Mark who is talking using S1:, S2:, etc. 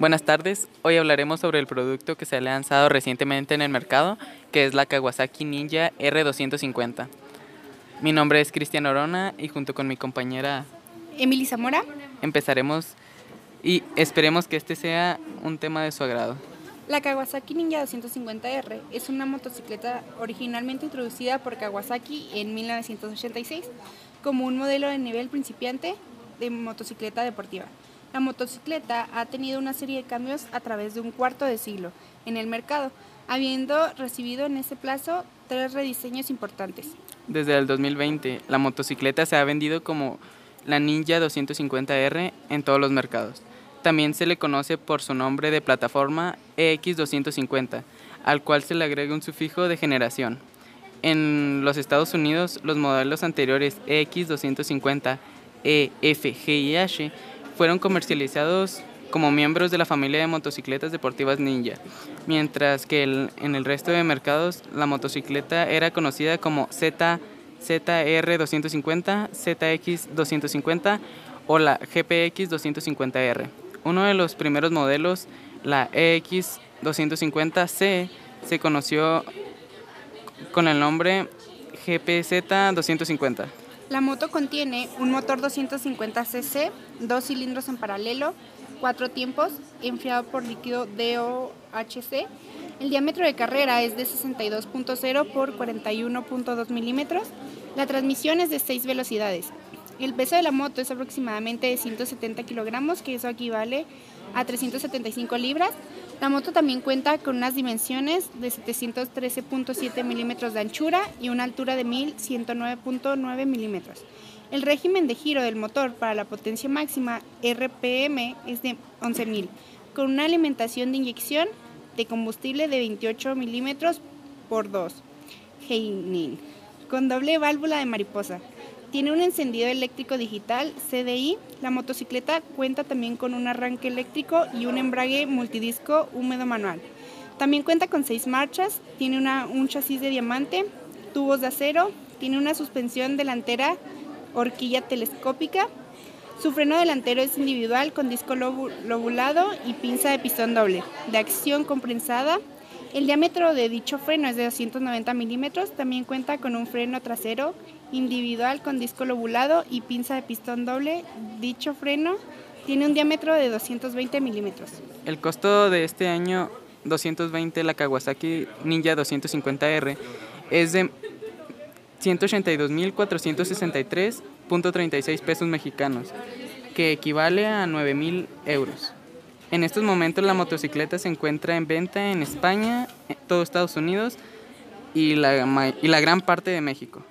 S1: Buenas tardes, hoy hablaremos sobre el producto que se ha lanzado recientemente en el mercado, que es la Kawasaki Ninja R250. Mi nombre es Cristian Orona y junto con mi compañera
S2: Emily Zamora
S1: empezaremos y esperemos que este sea un tema de su agrado.
S2: La Kawasaki Ninja 250R es una motocicleta originalmente introducida por Kawasaki en 1986 como un modelo de nivel principiante de motocicleta deportiva. La motocicleta ha tenido una serie de cambios a través de un cuarto de siglo en el mercado, habiendo recibido en ese plazo tres rediseños importantes.
S1: Desde el 2020, la motocicleta se ha vendido como la Ninja 250R en todos los mercados. También se le conoce por su nombre de plataforma EX250, al cual se le agrega un sufijo de generación. En los Estados Unidos, los modelos anteriores EX250, E, y H fueron comercializados como miembros de la familia de motocicletas deportivas Ninja, mientras que en el resto de mercados la motocicleta era conocida como Z, ZR250, ZX250 o la GPX250R. Uno de los primeros modelos, la EX250C, se conoció con el nombre GPZ250.
S2: La moto contiene un motor 250cc, dos cilindros en paralelo, cuatro tiempos, enfriado por líquido DOHC. El diámetro de carrera es de 62.0 por 41.2 milímetros. La transmisión es de 6 velocidades. El peso de la moto es aproximadamente de 170 kilogramos, que eso equivale a 375 libras. La moto también cuenta con unas dimensiones de 713.7 milímetros de anchura y una altura de 1109.9 milímetros. El régimen de giro del motor para la potencia máxima RPM es de 11.000, con una alimentación de inyección de combustible de 28 milímetros por 2 Heining, con doble válvula de mariposa. Tiene un encendido eléctrico digital CDI. La motocicleta cuenta también con un arranque eléctrico y un embrague multidisco húmedo manual. También cuenta con seis marchas, tiene un chasis de diamante, tubos de acero, tiene una suspensión delantera horquilla telescópica. Su freno delantero es individual con disco lobulado y pinza de pistón doble, de acción comprensada. El diámetro de dicho freno es de 290 milímetros. También cuenta con un freno trasero individual con disco lobulado y pinza de pistón doble. Dicho freno tiene un diámetro de 220 milímetros.
S1: El costo de este año 220, la Kawasaki Ninja 250R, es de 182.463.36 pesos mexicanos, que equivale a 9.000 euros. En estos momentos la motocicleta se encuentra en venta en España, en todo Estados Unidos y la, y la gran parte de México.